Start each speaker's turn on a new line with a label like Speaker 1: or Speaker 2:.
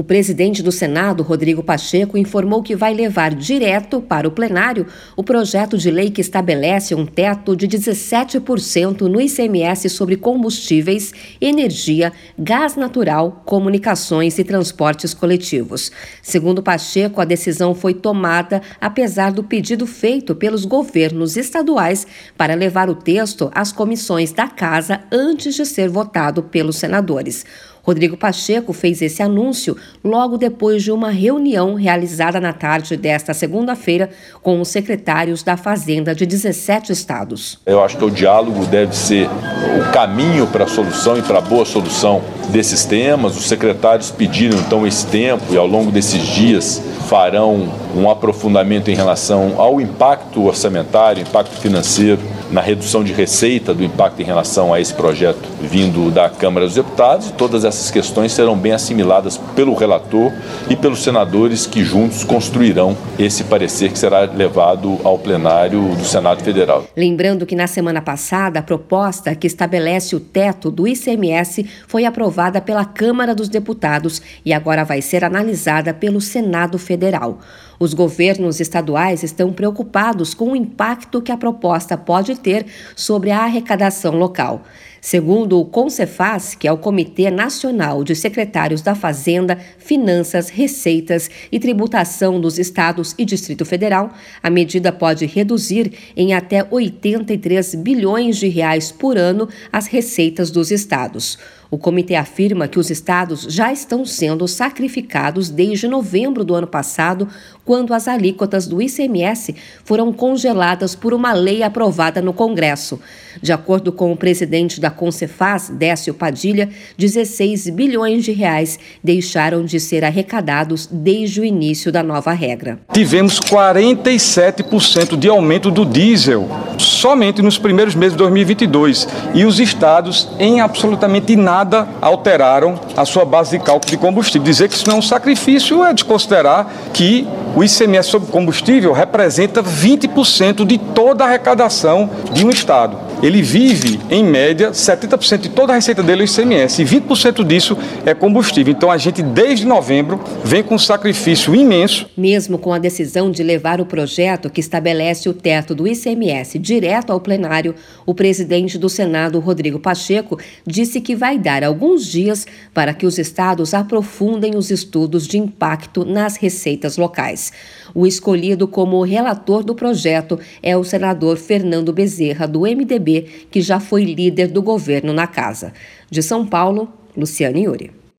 Speaker 1: O presidente do Senado, Rodrigo Pacheco, informou que vai levar direto para o plenário o projeto de lei que estabelece um teto de 17% no ICMS sobre combustíveis, energia, gás natural, comunicações e transportes coletivos. Segundo Pacheco, a decisão foi tomada apesar do pedido feito pelos governos estaduais para levar o texto às comissões da Casa antes de ser votado pelos senadores. Rodrigo Pacheco fez esse anúncio logo depois de uma reunião realizada na tarde desta segunda-feira com os secretários da Fazenda de 17 estados.
Speaker 2: Eu acho que o diálogo deve ser o caminho para a solução e para a boa solução desses temas. Os secretários pediram então esse tempo e ao longo desses dias farão um aprofundamento em relação ao impacto orçamentário, impacto financeiro na redução de receita do impacto em relação a esse projeto vindo da Câmara dos Deputados. Todas essas questões serão bem assimiladas pelo relator e pelos senadores que juntos construirão esse parecer que será levado ao plenário do Senado Federal.
Speaker 1: Lembrando que na semana passada a proposta que estabelece o teto do ICMS foi aprovada pela Câmara dos Deputados e agora vai ser analisada pelo Senado Federal. Os governos estaduais estão preocupados com o impacto que a proposta pode ter sobre a arrecadação local. Segundo o CONCEFAS, que é o Comitê Nacional de Secretários da Fazenda, Finanças, Receitas e Tributação dos Estados e Distrito Federal, a medida pode reduzir em até 83 bilhões de reais por ano as receitas dos estados. O comitê afirma que os estados já estão sendo sacrificados desde novembro do ano passado, quando as alíquotas do ICMS foram congeladas por uma lei aprovada no Congresso. De acordo com o presidente da Concefaz, Décio Padilha, 16 bilhões de reais deixaram de ser arrecadados desde o início da nova regra.
Speaker 3: Tivemos 47% de aumento do diesel somente nos primeiros meses de 2022 e os estados em absolutamente nada alteraram a sua base de cálculo de combustível. Dizer que isso não é um sacrifício é desconsiderar que o ICMS sobre combustível representa 20% de toda a arrecadação de um Estado ele vive, em média, 70% de toda a receita dele é ICMS e 20% disso é combustível. Então a gente, desde novembro, vem com um sacrifício imenso.
Speaker 1: Mesmo com a decisão de levar o projeto que estabelece o teto do ICMS direto ao plenário, o presidente do Senado, Rodrigo Pacheco, disse que vai dar alguns dias para que os estados aprofundem os estudos de impacto nas receitas locais. O escolhido como relator do projeto é o senador Fernando Bezerra, do MDB, que já foi líder do governo na casa. De São Paulo, Luciane Yuri.